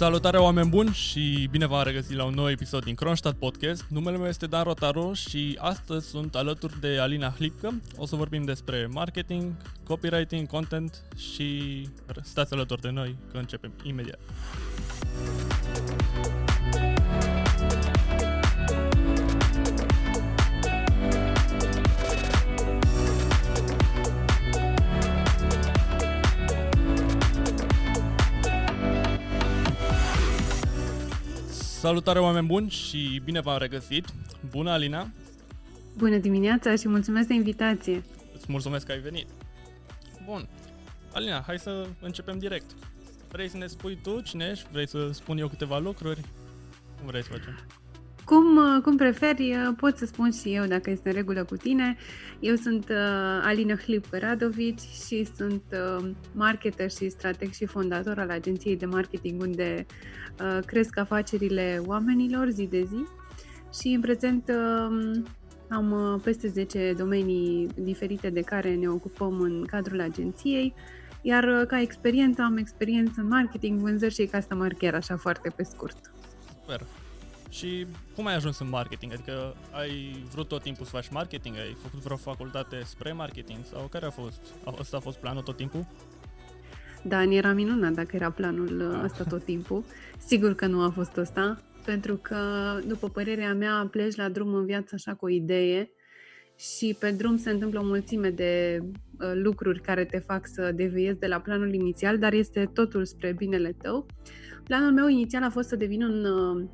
Salutare oameni buni și bine v-am regăsit la un nou episod din Kronstadt Podcast. Numele meu este Dan Rotaru și astăzi sunt alături de Alina Hlipcă. O să vorbim despre marketing, copywriting, content și stați alături de noi că începem imediat. Salutare oameni buni și bine v-am regăsit! Bună, Alina! Bună dimineața și mulțumesc de invitație! Îți mulțumesc că ai venit! Bun, Alina, hai să începem direct. Vrei să ne spui tu cine ești? Vrei să spun eu câteva lucruri? Cum vrei să facem? Cum, uh, cum preferi, uh, pot să spun și eu dacă este în regulă cu tine. Eu sunt uh, Alina Hlip Radovici și sunt uh, marketer și strateg și fondator al agenției de marketing unde uh, cresc afacerile oamenilor zi de zi. Și în prezent uh, am uh, peste 10 domenii diferite de care ne ocupăm în cadrul agenției. Iar uh, ca experiență am experiență în marketing, vânzări și customer care, așa foarte pe scurt. Super. Și cum ai ajuns în marketing? Adică ai vrut tot timpul să faci marketing? Ai făcut vreo facultate spre marketing? Sau care a fost? Asta a fost planul tot timpul? Da, era minunat dacă era planul ah. ăsta tot timpul. Sigur că nu a fost ăsta, pentru că, după părerea mea, pleci la drum în viață așa cu o idee și pe drum se întâmplă o mulțime de uh, lucruri care te fac să deviezi de la planul inițial, dar este totul spre binele tău. Planul meu inițial a fost să devin un uh,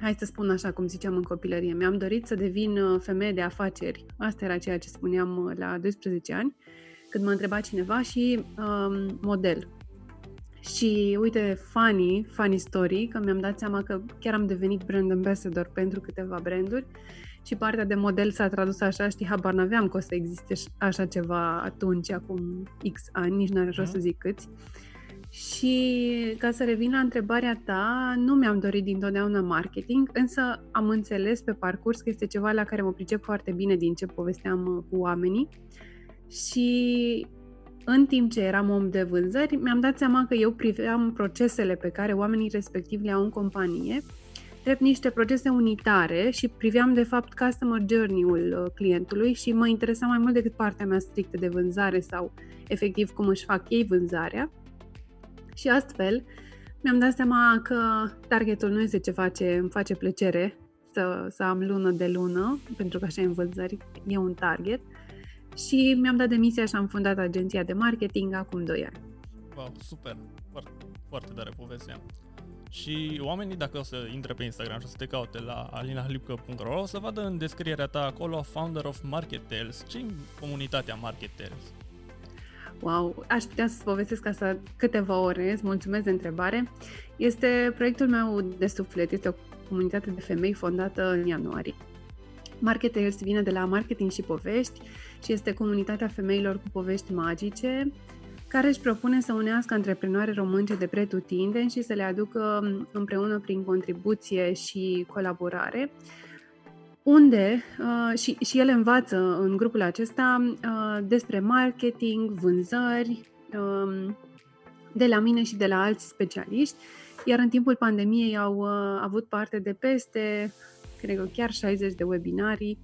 hai să spun așa cum ziceam în copilărie, mi-am dorit să devin uh, femeie de afaceri. Asta era ceea ce spuneam uh, la 12 ani, când mă întreba cineva și um, model. Și uite, funny, funny story, că mi-am dat seama că chiar am devenit brand ambassador pentru câteva branduri și partea de model s-a tradus așa, știi, habar n-aveam că o să existe așa ceva atunci, acum X ani, nici n-are rost să zic câți. Uh, și ca să revin la întrebarea ta, nu mi-am dorit dintotdeauna marketing, însă am înțeles pe parcurs că este ceva la care mă pricep foarte bine din ce povesteam uh, cu oamenii. Și în timp ce eram om de vânzări, mi-am dat seama că eu priveam procesele pe care oamenii respectivi le au în companie drept niște procese unitare și priveam de fapt customer journey-ul uh, clientului și mă interesa mai mult decât partea mea strictă de vânzare sau efectiv cum își fac ei vânzarea. Și astfel mi-am dat seama că targetul nu este ceva ce îmi face plăcere să, să am lună de lună, pentru că așa e în vânzări, e un target. Și mi-am dat demisia și am fundat agenția de marketing acum 2 ani. Wow, super! Foarte, foarte tare povestea. Și oamenii, dacă o să intre pe Instagram și o să te caute la alinahlipcă.ro, o să vadă în descrierea ta acolo Founder of Market Tales. Ce comunitatea Market Tales? Wow, aș putea să povestesc asta câteva ore, îți mulțumesc de întrebare. Este proiectul meu de suflet, este o comunitate de femei fondată în ianuarie. Marketers vine de la marketing și povești și este comunitatea femeilor cu povești magice care își propune să unească antreprenoare românce de pretutindeni și să le aducă împreună prin contribuție și colaborare unde uh, și, și ele învață în grupul acesta uh, despre marketing, vânzări, uh, de la mine și de la alți specialiști, iar în timpul pandemiei au uh, avut parte de peste, cred că chiar 60 de webinarii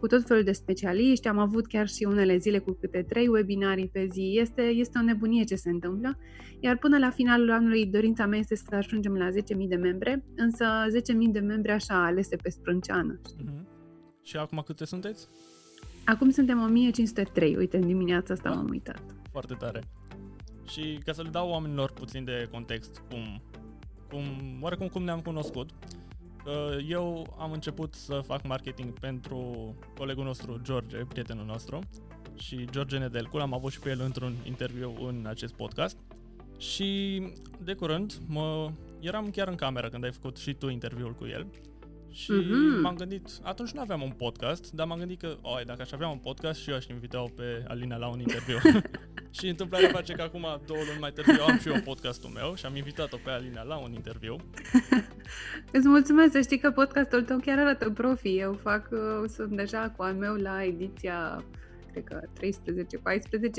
cu tot felul de specialiști, am avut chiar și unele zile cu câte trei webinarii pe zi. Este, este o nebunie ce se întâmplă, iar până la finalul anului dorința mea este să ajungem la 10.000 de membre, însă 10.000 de membre așa alese pe sprânceană. Uh-huh. Și acum câte sunteți? Acum suntem 1503, uite, în dimineața asta m-am uitat. Foarte tare. Și ca să le dau oamenilor puțin de context, cum, cum oarecum cum ne-am cunoscut, eu am început să fac marketing pentru colegul nostru George, prietenul nostru, și George Nedelcu, l-am avut și pe el într-un interviu în acest podcast. Și de curând mă, eram chiar în cameră când ai făcut și tu interviul cu el și mm-hmm. m-am gândit, atunci nu aveam un podcast, dar m-am gândit că, oi, dacă aș avea un podcast și eu aș invita pe Alina la un interviu. și întâmplarea face că acum două luni mai târziu am și eu podcastul meu și am invitat-o pe Alina la un interviu. Îți mulțumesc, să știi că podcastul tău chiar arată profi. Eu fac, uh, sunt deja cu al meu la ediția cred că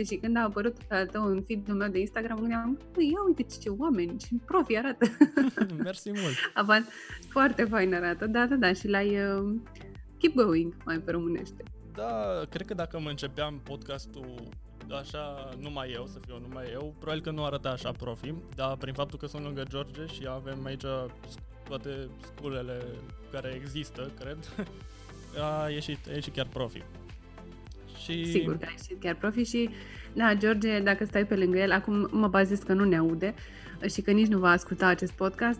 13-14 și când a apărut al tău în feed-ul meu de Instagram, gândeam, ia uite ce, ce oameni, ce profi arată. Mersi mult! Avan, foarte fain arată, da, da, da, și l-ai uh, keep going, mai pe românește. Da, cred că dacă mă începeam podcastul așa, numai eu, să fiu numai eu, probabil că nu arăta așa profi, dar prin faptul că sunt lângă George și avem aici toate sculele care există, cred, a ieșit, a ieșit chiar profi. Și... Sigur că a ieșit chiar profi și, da, George, dacă stai pe lângă el, acum mă bazez că nu ne aude și că nici nu va asculta acest podcast,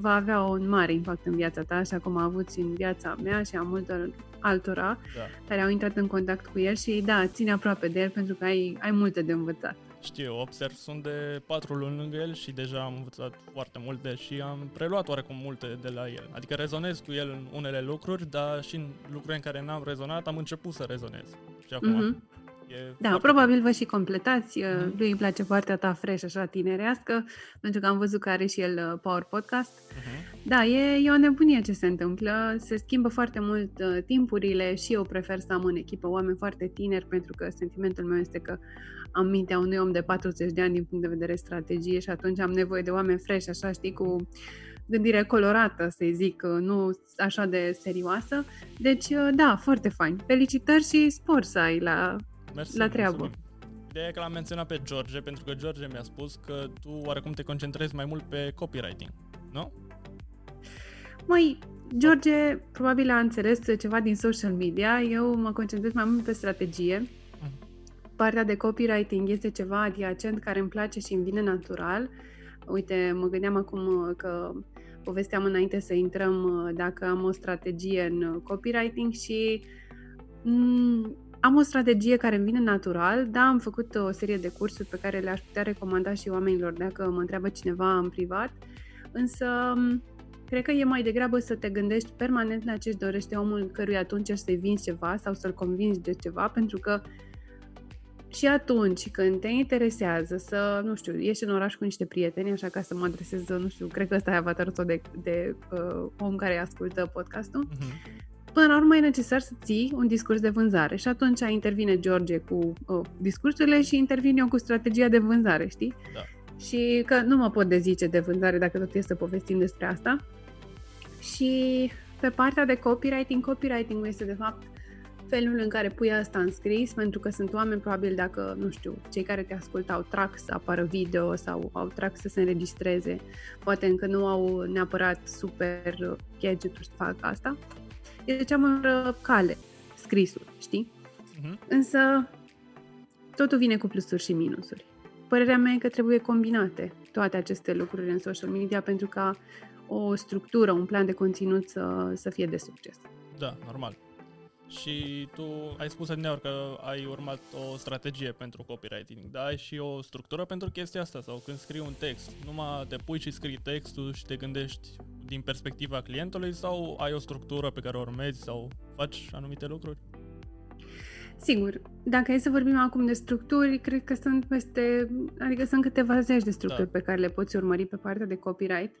va avea un mare impact în viața ta, așa cum a avut și în viața mea și a multor altora da. care au intrat în contact cu el și, da, ține aproape de el pentru că ai, ai multe de învățat. Știu, observ, sunt de patru luni lângă el și deja am învățat foarte multe și am preluat oarecum multe de la el. Adică rezonez cu el în unele lucruri, dar și în lucruri în care n-am rezonat am început să rezonez. Și acum mm-hmm. E da, probabil vă și completați. Mm-hmm. Lui îi place partea ta fresh, așa tinerească, pentru că am văzut că are și el uh, Power Podcast. Mm-hmm. Da, e, e o nebunie ce se întâmplă. Se schimbă foarte mult uh, timpurile și eu prefer să am în echipă oameni foarte tineri, pentru că sentimentul meu este că am mintea unui om de 40 de ani din punct de vedere strategie și atunci am nevoie de oameni fresh, așa știi, cu gândire colorată, să zic, uh, nu așa de serioasă. Deci, da, foarte fain. Felicitări și spor să ai la Mersi, la treabă. Mulțumim. Ideea e că l-am menționat pe George, pentru că George mi-a spus că tu oarecum te concentrezi mai mult pe copywriting, nu? Mai George probabil a înțeles ceva din social media, eu mă concentrez mai mult pe strategie. Mhm. Partea de copywriting este ceva adiacent care îmi place și îmi vine natural. Uite, mă gândeam acum că povesteam înainte să intrăm dacă am o strategie în copywriting și mm, am o strategie care îmi vine natural, da, am făcut o serie de cursuri pe care le-aș putea recomanda și oamenilor dacă mă întreabă cineva în privat, însă cred că e mai degrabă să te gândești permanent la ce își dorește omul căruia atunci să-i vinzi ceva sau să-l convingi de ceva, pentru că și atunci când te interesează să, nu știu, ieși în oraș cu niște prieteni, așa ca să mă adresez, nu știu, cred că ăsta e avatarul tău de, de uh, om care ascultă podcastul, uh-huh. Până la urmă e necesar să ții un discurs de vânzare și atunci intervine George cu uh, discursurile și intervin eu cu strategia de vânzare, știi? Da. Și că nu mă pot dezice de vânzare dacă tot este să povestim despre asta. Și pe partea de copywriting, copywriting este de fapt felul în care pui asta în scris, pentru că sunt oameni, probabil, dacă, nu știu, cei care te ascultă au trac să apară video sau au trac să se înregistreze, poate încă nu au neapărat super gadget-uri să facă asta, e cea mai cale, scrisul, știi? Uh-huh. Însă, totul vine cu plusuri și minusuri. Părerea mea e că trebuie combinate toate aceste lucruri în social media pentru ca o structură, un plan de conținut să, să fie de succes. Da, normal. Și tu ai spus adineori că ai urmat o strategie pentru copywriting, dar ai și o structură pentru chestia asta sau când scrii un text, numai te pui și scrii textul și te gândești din perspectiva clientului sau ai o structură pe care o urmezi sau faci anumite lucruri? Sigur, dacă e să vorbim acum de structuri, cred că sunt peste, adică sunt câteva zeci de structuri da. pe care le poți urmări pe partea de copyright.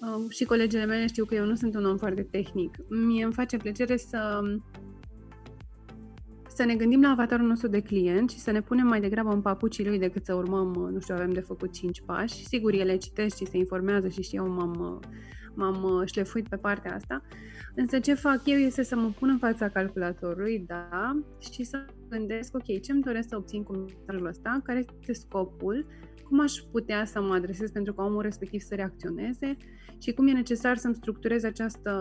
Um, și colegele mele știu că eu nu sunt un om foarte tehnic. Mie îmi face plăcere să să ne gândim la avatarul nostru de client și să ne punem mai degrabă în papucii lui decât să urmăm, nu știu, avem de făcut 5 pași. Sigur, ele citesc și se informează și și eu m-am m-am uh, șlefuit pe partea asta. Însă ce fac eu este să mă pun în fața calculatorului, da, și să gândesc, ok, ce îmi doresc să obțin cu mesajul ăsta, care este scopul, cum aș putea să mă adresez pentru ca omul respectiv să reacționeze și cum e necesar să-mi structurez această,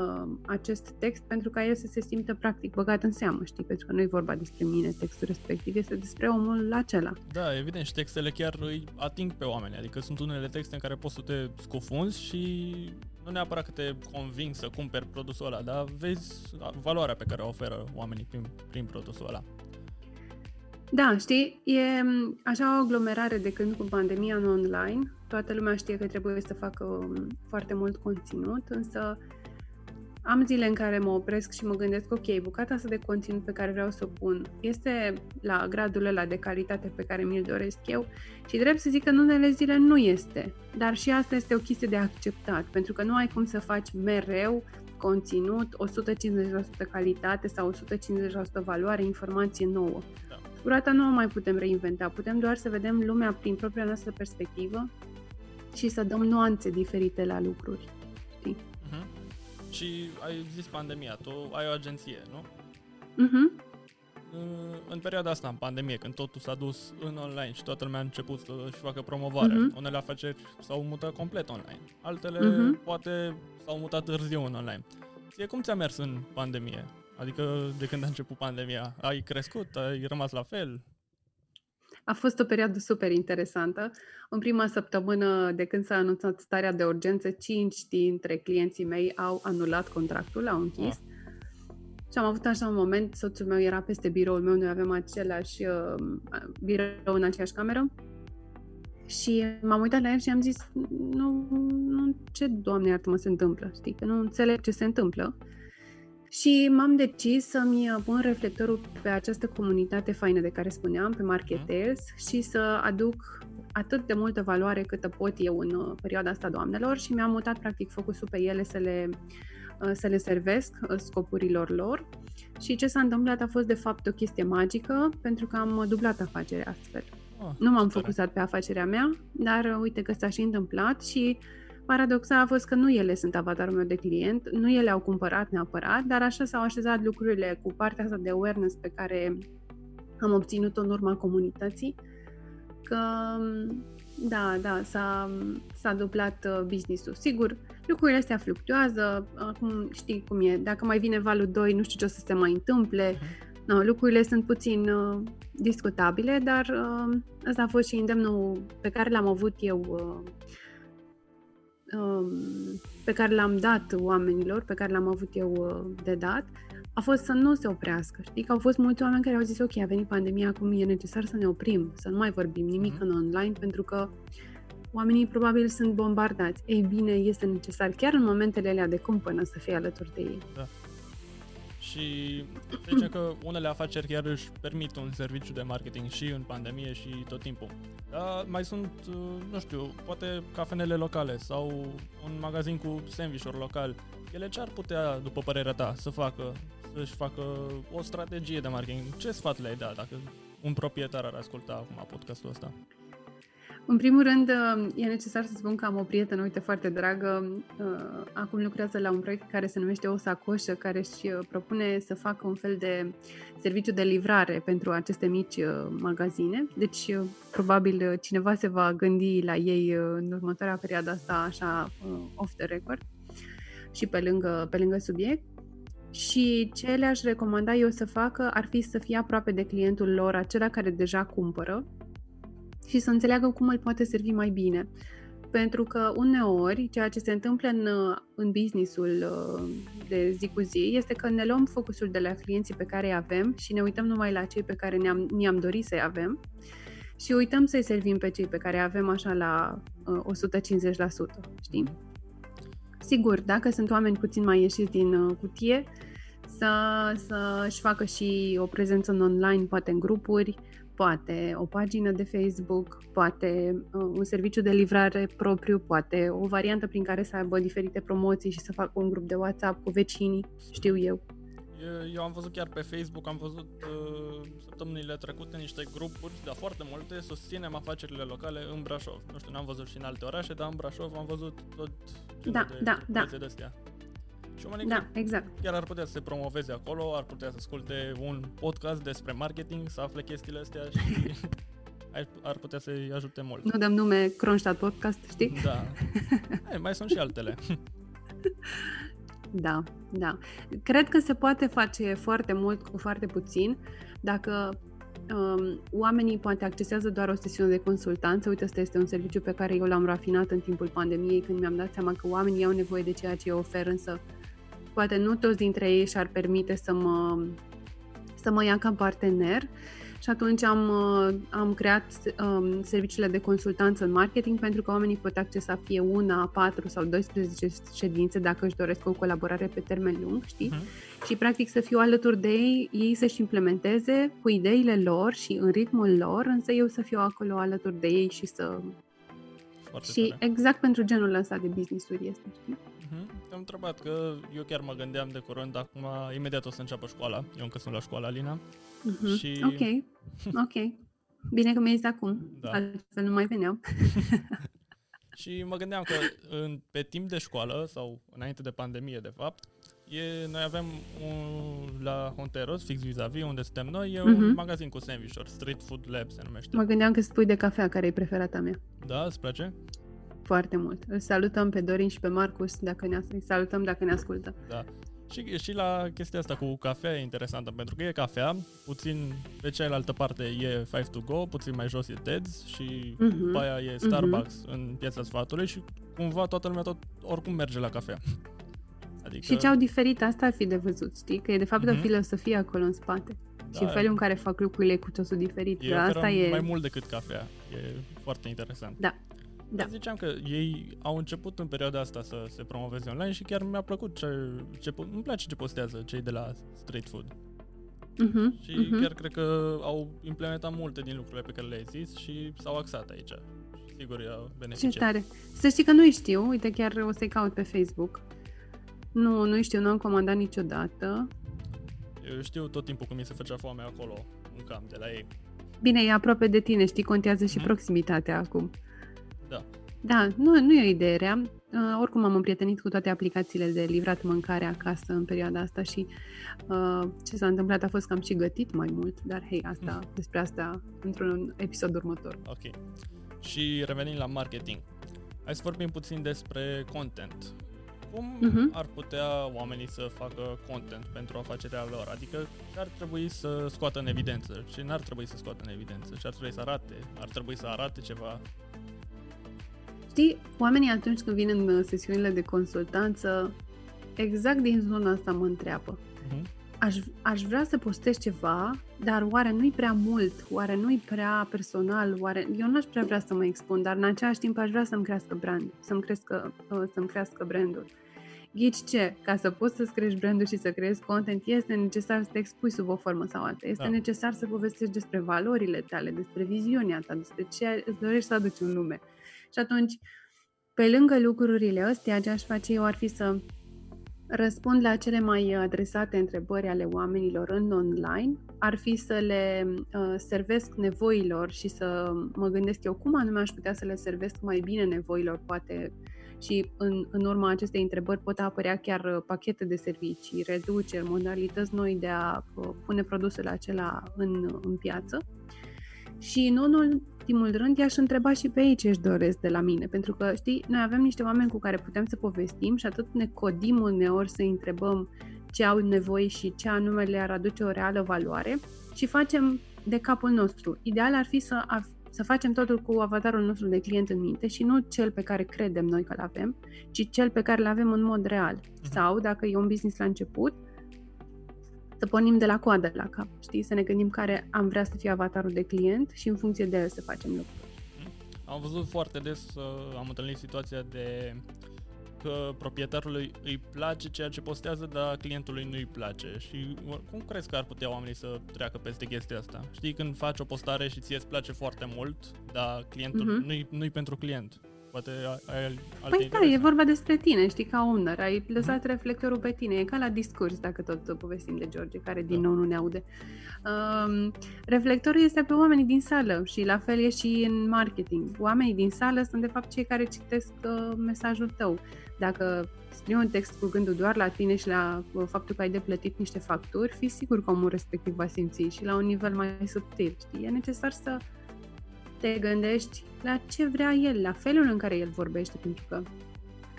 acest text pentru ca el să se simtă practic băgat în seamă, știi? Pentru că nu e vorba despre mine textul respectiv, este despre omul acela. Da, evident, și textele chiar îi ating pe oameni, adică sunt unele texte în care poți să te scufunzi și nu neapărat că te conving să cumperi produsul ăla, dar vezi valoarea pe care o oferă oamenii prin, prin produsul ăla. Da, știi, e așa o aglomerare de când cu pandemia în online. Toată lumea știe că trebuie să facă foarte mult conținut, însă am zile în care mă opresc și mă gândesc, ok, bucata asta de conținut pe care vreau să o pun este la gradul ăla de calitate pe care mi-l doresc eu și drept să zic că în unele zile nu este, dar și asta este o chestie de acceptat, pentru că nu ai cum să faci mereu conținut, 150% calitate sau 150% valoare, informație nouă. Da. Durata nu o mai putem reinventa, putem doar să vedem lumea prin propria noastră perspectivă și să dăm nuanțe diferite la lucruri. Știi? Uh-huh. Și ai zis pandemia, tu ai o agenție, nu? Uh-huh. În perioada asta, în pandemie, când totul s-a dus în online și toată lumea a început să-și facă promovare, uh-huh. unele afaceri s-au mutat complet online, altele uh-huh. poate s-au mutat târziu în online. Ție cum ți-a mers în pandemie? Adică de când a început pandemia, ai crescut, ai rămas la fel? A fost o perioadă super interesantă. În prima săptămână de când s-a anunțat starea de urgență, 5 dintre clienții mei au anulat contractul, au închis. Ah. Și am avut așa un moment, soțul meu era peste biroul meu, noi avem același uh, birou în aceeași cameră. Și m-am uitat la el și am zis, nu, nu ce, Doamne iartă mă se întâmplă, știi, că nu înțeleg ce se întâmplă. Și m-am decis să-mi pun reflectorul pe această comunitate faină de care spuneam, pe Marketers, mm. și să aduc atât de multă valoare câtă pot eu în uh, perioada asta doamnelor și mi-am mutat practic focusul pe ele să le, uh, să le servesc uh, scopurilor lor. Și ce s-a întâmplat a fost de fapt o chestie magică, pentru că am dublat afacerea astfel. Oh, nu m-am focusat pe afacerea mea, dar uite că s-a și întâmplat și uh, Paradoxal a fost că nu ele sunt avatarul meu de client, nu ele au cumpărat neapărat, dar așa s-au așezat lucrurile cu partea asta de awareness pe care am obținut-o în urma comunității, că da, da, s-a, s-a duplat uh, business-ul. Sigur, lucrurile astea fluctuează, acum știi cum e, dacă mai vine valul 2, nu știu ce o să se mai întâmple, mhm. no, lucrurile sunt puțin uh, discutabile, dar uh, asta a fost și îndemnul pe care l-am avut eu uh, Um, pe care l-am dat oamenilor, pe care l-am avut eu uh, de dat, a fost să nu se oprească. Știi că au fost mulți oameni care au zis, ok, a venit pandemia, acum e necesar să ne oprim, să nu mai vorbim nimic mm-hmm. în online, pentru că oamenii probabil sunt bombardați. Ei bine, este necesar chiar în momentele alea de cumpănă să fie alături de ei. Da și zice că unele afaceri chiar își permit un serviciu de marketing și în pandemie și tot timpul. Dar mai sunt, uh, nu știu, poate cafenele locale sau un magazin cu sandwich local. Ele ce ar putea, după părerea ta, să facă, să-și facă o strategie de marketing? Ce sfat le-ai da dacă un proprietar ar asculta acum podcastul ăsta? În primul rând, e necesar să spun că am o prietenă, uite, foarte dragă, uh, acum lucrează la un proiect care se numește O Sacoșă, care își uh, propune să facă un fel de serviciu de livrare pentru aceste mici uh, magazine. Deci, probabil, cineva se va gândi la ei în următoarea perioadă asta, așa, off the record și pe lângă, pe lângă subiect. Și ce le-aș recomanda eu să facă ar fi să fie aproape de clientul lor, acela care deja cumpără, și să înțeleagă cum îl poate servi mai bine. Pentru că uneori ceea ce se întâmplă în, în businessul uh, de zi cu zi este că ne luăm focusul de la clienții pe care îi avem și ne uităm numai la cei pe care ne-am, ne-am dorit să-i avem și uităm să-i servim pe cei pe care avem așa la uh, 150%, știi? Sigur, dacă sunt oameni puțin mai ieșiți din uh, cutie, să, să-și facă și o prezență în online, poate în grupuri, poate o pagină de Facebook, poate uh, un serviciu de livrare propriu, poate o variantă prin care să aibă diferite promoții și să facă un grup de WhatsApp cu vecinii, știu eu. Eu am văzut chiar pe Facebook, am văzut uh, săptămânile trecute niște grupuri, dar foarte multe, susținem afacerile locale în Brașov. Nu știu, n-am văzut și în alte orașe, dar în Brașov am văzut tot da, de da, da. de astea. Și oamenii da, exact. chiar ar putea să se promoveze acolo, ar putea să asculte un podcast despre marketing, să afle chestiile astea și ar putea să-i ajute mult. Nu dăm nume Kronstadt Podcast, știi? Da. Hai, mai sunt și altele. Da, da. Cred că se poate face foarte mult cu foarte puțin dacă um, oamenii poate accesează doar o sesiune de consultanță. Uite, ăsta este un serviciu pe care eu l-am rafinat în timpul pandemiei, când mi-am dat seama că oamenii au nevoie de ceea ce eu ofer, însă poate nu toți dintre ei și-ar permite să mă, să mă ia ca partener și atunci am, uh, am creat um, serviciile de consultanță în marketing pentru că oamenii pot accesa fie una, patru sau 12 ședințe dacă își doresc o colaborare pe termen lung, știi? Uh-huh. Și practic să fiu alături de ei, ei să-și implementeze cu ideile lor și în ritmul lor, însă eu să fiu acolo alături de ei și să foarte Și tare. exact pentru genul ăsta de business-uri este, știi? Uh-huh. Te-am întrebat că eu chiar mă gândeam de curând, acum imediat o să înceapă școala. Eu încă sunt la școala, Alina. Uh-huh. Și- Ok, ok. Bine că mi-ai zis acum, Da. altfel nu mai veneam. Și mă gândeam că în, pe timp de școală, sau înainte de pandemie, de fapt, e, noi avem un, la Honteros, fix vis-a-vis, unde suntem noi, e un Mhm. magazin cu sandwich-uri, Street Food Lab se numește. Mă gândeam că spui de cafea care e preferata mea. Da, îți place? Foarte mult. Îl salutăm pe Dorin și pe Marcus, dacă ne, îi salutăm dacă ne ascultă. Da. Și, și la chestia asta cu cafea e interesantă, pentru că e cafea, puțin pe cealaltă parte e Five to Go, puțin mai jos e Ted's și Mhm. după aia e Starbucks în piața sfatului și cumva toată lumea tot oricum merge la cafea. Adică, Și ce au diferit, asta ar fi de văzut, știi? Că e de fapt Mhm. o filosofie acolo în spate. da, și felul în care fac lucrurile e cu totul diferit. e Că asta oferă e... mai mult decât cafea. E foarte interesant. Da. Da. Dar ziceam că ei au început în perioada asta să se promoveze online și chiar mi-a plăcut ce, ce po- îmi place ce postează cei de la Street Food. Mhm, Și mhm. chiar cred că au implementat multe din lucrurile pe care le-ai zis și s-au axat aici. Și sigur, i-a Ce beneficiat. tare. Să știi că nu știu, uite, chiar o să-i caut pe Facebook. Nu, nu știu, nu am comandat niciodată. Eu știu tot timpul cum mi se făcea foame acolo, în cam, de la ei. Bine, e aproape de tine, știi, contează și Mhm. proximitatea acum. Da. Da, nu, nu e o idee rea. Uh, oricum am împrietenit cu toate aplicațiile de livrat mâncare acasă în perioada asta și uh, ce s-a întâmplat a fost că am și gătit mai mult, dar hei, asta, despre asta într-un episod următor. Ok. Și revenind la marketing. Hai să vorbim puțin despre content. Cum Mhm. ar putea oamenii să facă content pentru afacerea lor? Adică ce ar trebui să scoată în evidență? Ce n-ar trebui să scoată în evidență? Ce ar trebui să arate? Ar trebui să arate ceva? Știi, oamenii atunci când vin în uh, sesiunile de consultanță, exact din zona asta mă întreabă. Mhm. Aș, aș vrea să postez ceva, dar oare nu-i prea mult? Oare nu-i prea personal? Oare... Eu n-aș prea vrea să mă expun, dar în același timp aș vrea să-mi crească brand, să-mi, crească, uh, să-mi crească brandul. Ghici ce? Ca să poți să-ți crești brandul și să creezi content, este necesar să te expui sub o formă sau alta. Este Da. necesar să povestești despre valorile tale, despre viziunea ta, despre ce îți dorești să aduci în lume. Și atunci, pe lângă lucrurile astea, ce aș face eu ar fi să răspund la cele mai adresate întrebări ale oamenilor în online, ar fi să le uh, servesc nevoilor și să mă gândesc eu cum anume aș putea să le servesc mai bine nevoilor, poate și în, în urma acestei întrebări pot apărea chiar uh, pachete de servicii, reduceri, modalități noi de a uh, pune produsele acelea în, în piață. Și nu în ultimul rând, i-aș întreba și pe ei ce își doresc de la mine, pentru că, știi, noi avem niște oameni cu care putem să povestim și atât ne codim uneori să întrebăm ce au nevoie și ce anume le-ar aduce o reală valoare și facem de capul nostru. Ideal ar fi să, să facem totul cu avatarul nostru de client în minte și nu cel pe care credem noi că-l avem, ci cel pe care îl avem în mod real. Sau, dacă e un business la început, să pornim de la coadă la cap, știi? Să ne gândim care am vrea să fie avatarul de client și în funcție de el să facem lucruri. Am văzut foarte des, uh, am întâlnit situația de că proprietarului îi place ceea ce postează, dar clientului nu îi place. Și uh, cum crezi că ar putea oamenii să treacă peste chestia asta? Știi, când faci o postare și ție îți place foarte mult, dar clientul Mhm. nu-i, nu-i pentru client. Poate ai, ai alte Păi da, interese. e vorba despre tine, știi, ca owner, ai lăsat reflectorul pe tine, e ca la discurs, dacă tot povestim de George, care din Da. nou nu ne aude. Um, reflectorul este pe oamenii din sală și la fel e și în marketing. Oamenii din sală sunt de fapt cei care citesc uh, mesajul tău. Dacă scrii un text cu gândul doar la tine și la uh, faptul că ai de plătit niște facturi, fi sigur că omul respectiv va simți și la un nivel mai subtil, știi? E necesar să te gândești la ce vrea el, la felul în care el vorbește, pentru că,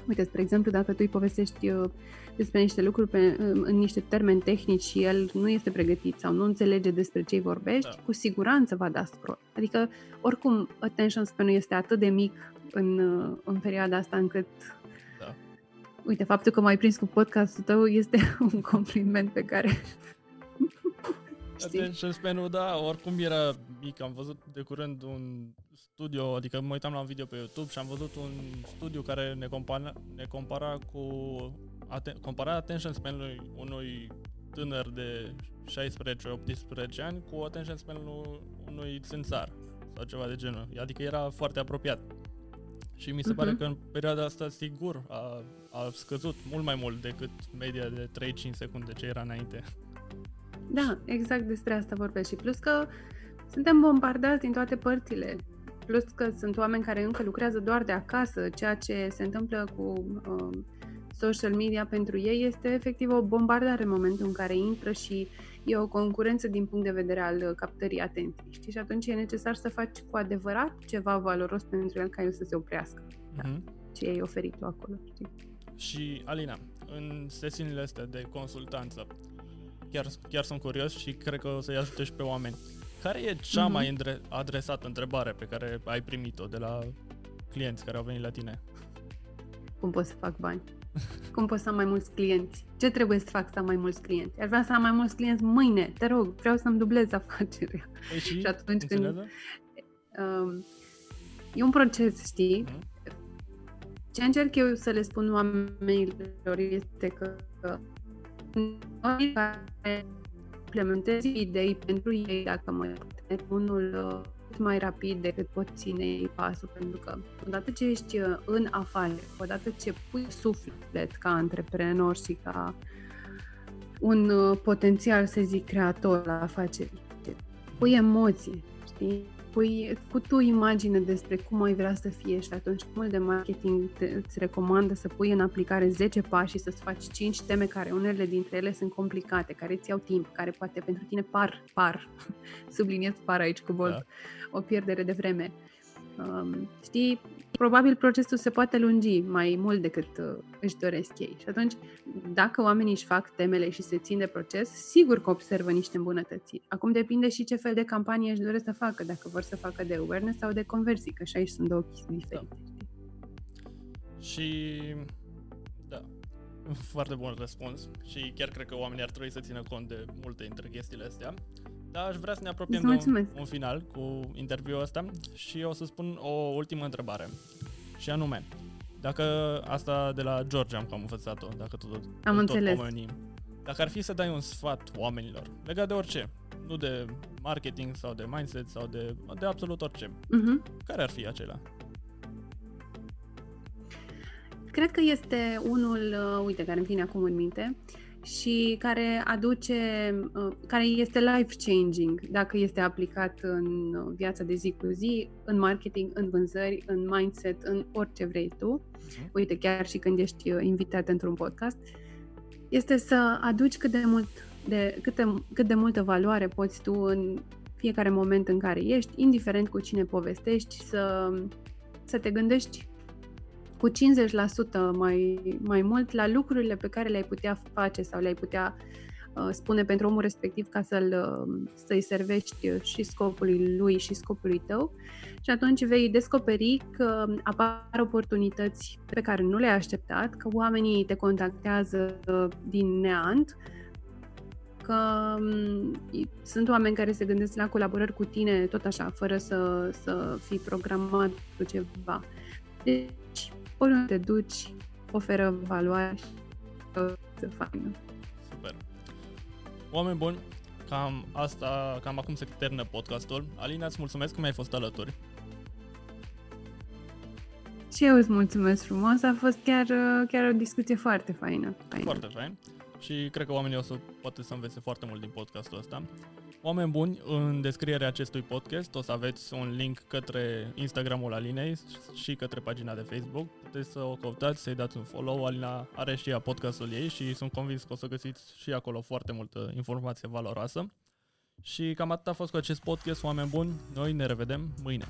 uite, spre exemplu, dacă tu îi povestești uh, despre niște lucruri pe, uh, în niște termeni tehnici și el nu este pregătit sau nu înțelege despre ce vorbești, Da. cu siguranță va da scroll. Adică, oricum, attention span-ul este atât de mic în, uh, în perioada asta încât Da. Uite, faptul că m-ai prins cu podcastul tău este un compliment pe care Știi? Attention span da, oricum era mic, am văzut de curând un studiu, adică mă uitam la un video pe YouTube și am văzut un studiu care ne compara, ne compara cu aten, compara attention span-ului unui tânăr de 16-18 ani cu attention span-ul unui țânțar sau ceva de genul. Adică era foarte apropiat. Și mi se uh-huh. pare că în perioada asta, sigur, a, a scăzut mult mai mult decât media de 3-5 secunde ce era înainte. Da, exact despre asta vorbesc și plus că suntem bombardați din toate părțile. Plus că sunt oameni care încă lucrează doar de acasă, ceea ce se întâmplă cu uh, social media pentru ei este efectiv o bombardare în momentul în care intră și e o concurență din punct de vedere al captării atenției. Știi? Și atunci e necesar să faci cu adevărat ceva valoros pentru el ca el să se oprească. Da. Mm-hmm. Ce ai oferit tu acolo. Știi? Și Alina, în sesiunile astea de consultanță, chiar, chiar sunt curios și cred că o să-i ajute și pe oameni. Care e cea mm-hmm. mai adresată întrebare pe care ai primit-o de la clienți care au venit la tine? Cum pot să fac bani? Cum pot să am mai mulți clienți? Ce trebuie să fac să am mai mulți clienți? Ar vrea să am mai mulți clienți mâine, te rog, vreau să-mi dublez aferea. Păi și, și atunci când... Um, e un proces, știi? Uh-huh. Ce încerc eu să le spun oamenilor este că, că noi care implementezi idei pentru ei, dacă mă unul uh, mai rapid decât pot ține ei pasul, pentru că odată ce ești uh, în afaceri, odată ce pui suflet ca antreprenor și ca un uh, potențial, să zic, creator la afaceri, pui emoție, știi? Pui cu tu imagine despre cum ai vrea să fie și atunci mult de marketing te, îți recomandă să pui în aplicare 10 pași și să-ți faci 5 teme care unele dintre ele sunt complicate, care îți iau timp, care poate pentru tine par, par, subliniez par aici cu bold, da. o pierdere de vreme. Um, știi, probabil procesul se poate lungi mai mult decât uh, își doresc ei. Și atunci, dacă oamenii își fac temele și se țin de proces, sigur că observă niște îmbunătățiri. Acum depinde și ce fel de campanie își doresc să facă, dacă vor să facă de awareness sau de conversii, că și aici sunt două chestii diferite. Da. Și da, foarte bun răspuns și chiar cred că oamenii ar trebui să țină cont de multe dintre chestiile astea. Da, aș vrea să ne apropiem de un, un final cu interviul ăsta și o să spun o ultimă întrebare. Și anume, dacă asta de la George am cam învățat-o, dacă tot, am tot înțeles. Pomenim, dacă ar fi să dai un sfat oamenilor, legat de orice, nu de marketing sau de mindset sau de, de absolut orice, uh-huh. care ar fi acela? Cred că este unul, uh, uite, care îmi vine acum în minte, uh, și care aduce, uh, care este life-changing dacă este aplicat în viața de zi cu zi, în marketing, în vânzări, în mindset, în orice vrei tu. Mhm. Uite, chiar și când ești uh, invitat într-un podcast, este să aduci cât de mult de, cât, de, cât de multă valoare poți tu în fiecare moment în care ești, indiferent cu cine povestești, să, să te gândești cu 50% mai, mai mult la lucrurile pe care le-ai putea face sau le-ai putea uh, spune pentru omul respectiv ca să-l, uh, să-i servești și scopului lui și scopului tău și atunci vei descoperi că apar oportunități pe care nu le-ai așteptat, că oamenii te contactează din neant, că um, sunt oameni care se gândesc la colaborări cu tine tot așa, fără să, să fii programat cu ceva. Deci, oriunde te duci, oferă valoare și să faină. Super. Oameni buni, cam asta, cam acum se termină podcastul. Alina, îți mulțumesc că mi-ai fost alături. Și eu îți mulțumesc frumos, a fost chiar, chiar o discuție foarte faină. faină. Foarte fain și cred că oamenii o să poate să învețe foarte mult din podcastul ăsta. Oameni buni, în descrierea acestui podcast o să aveți un link către Instagramul Alinei și către pagina de Facebook. Puteți să o căutați, să-i dați un follow. Alina are și ea podcastul ei și sunt convins că o să găsiți și acolo foarte multă informație valoroasă. Și cam atât a fost cu acest podcast, oameni buni. Noi ne revedem mâine.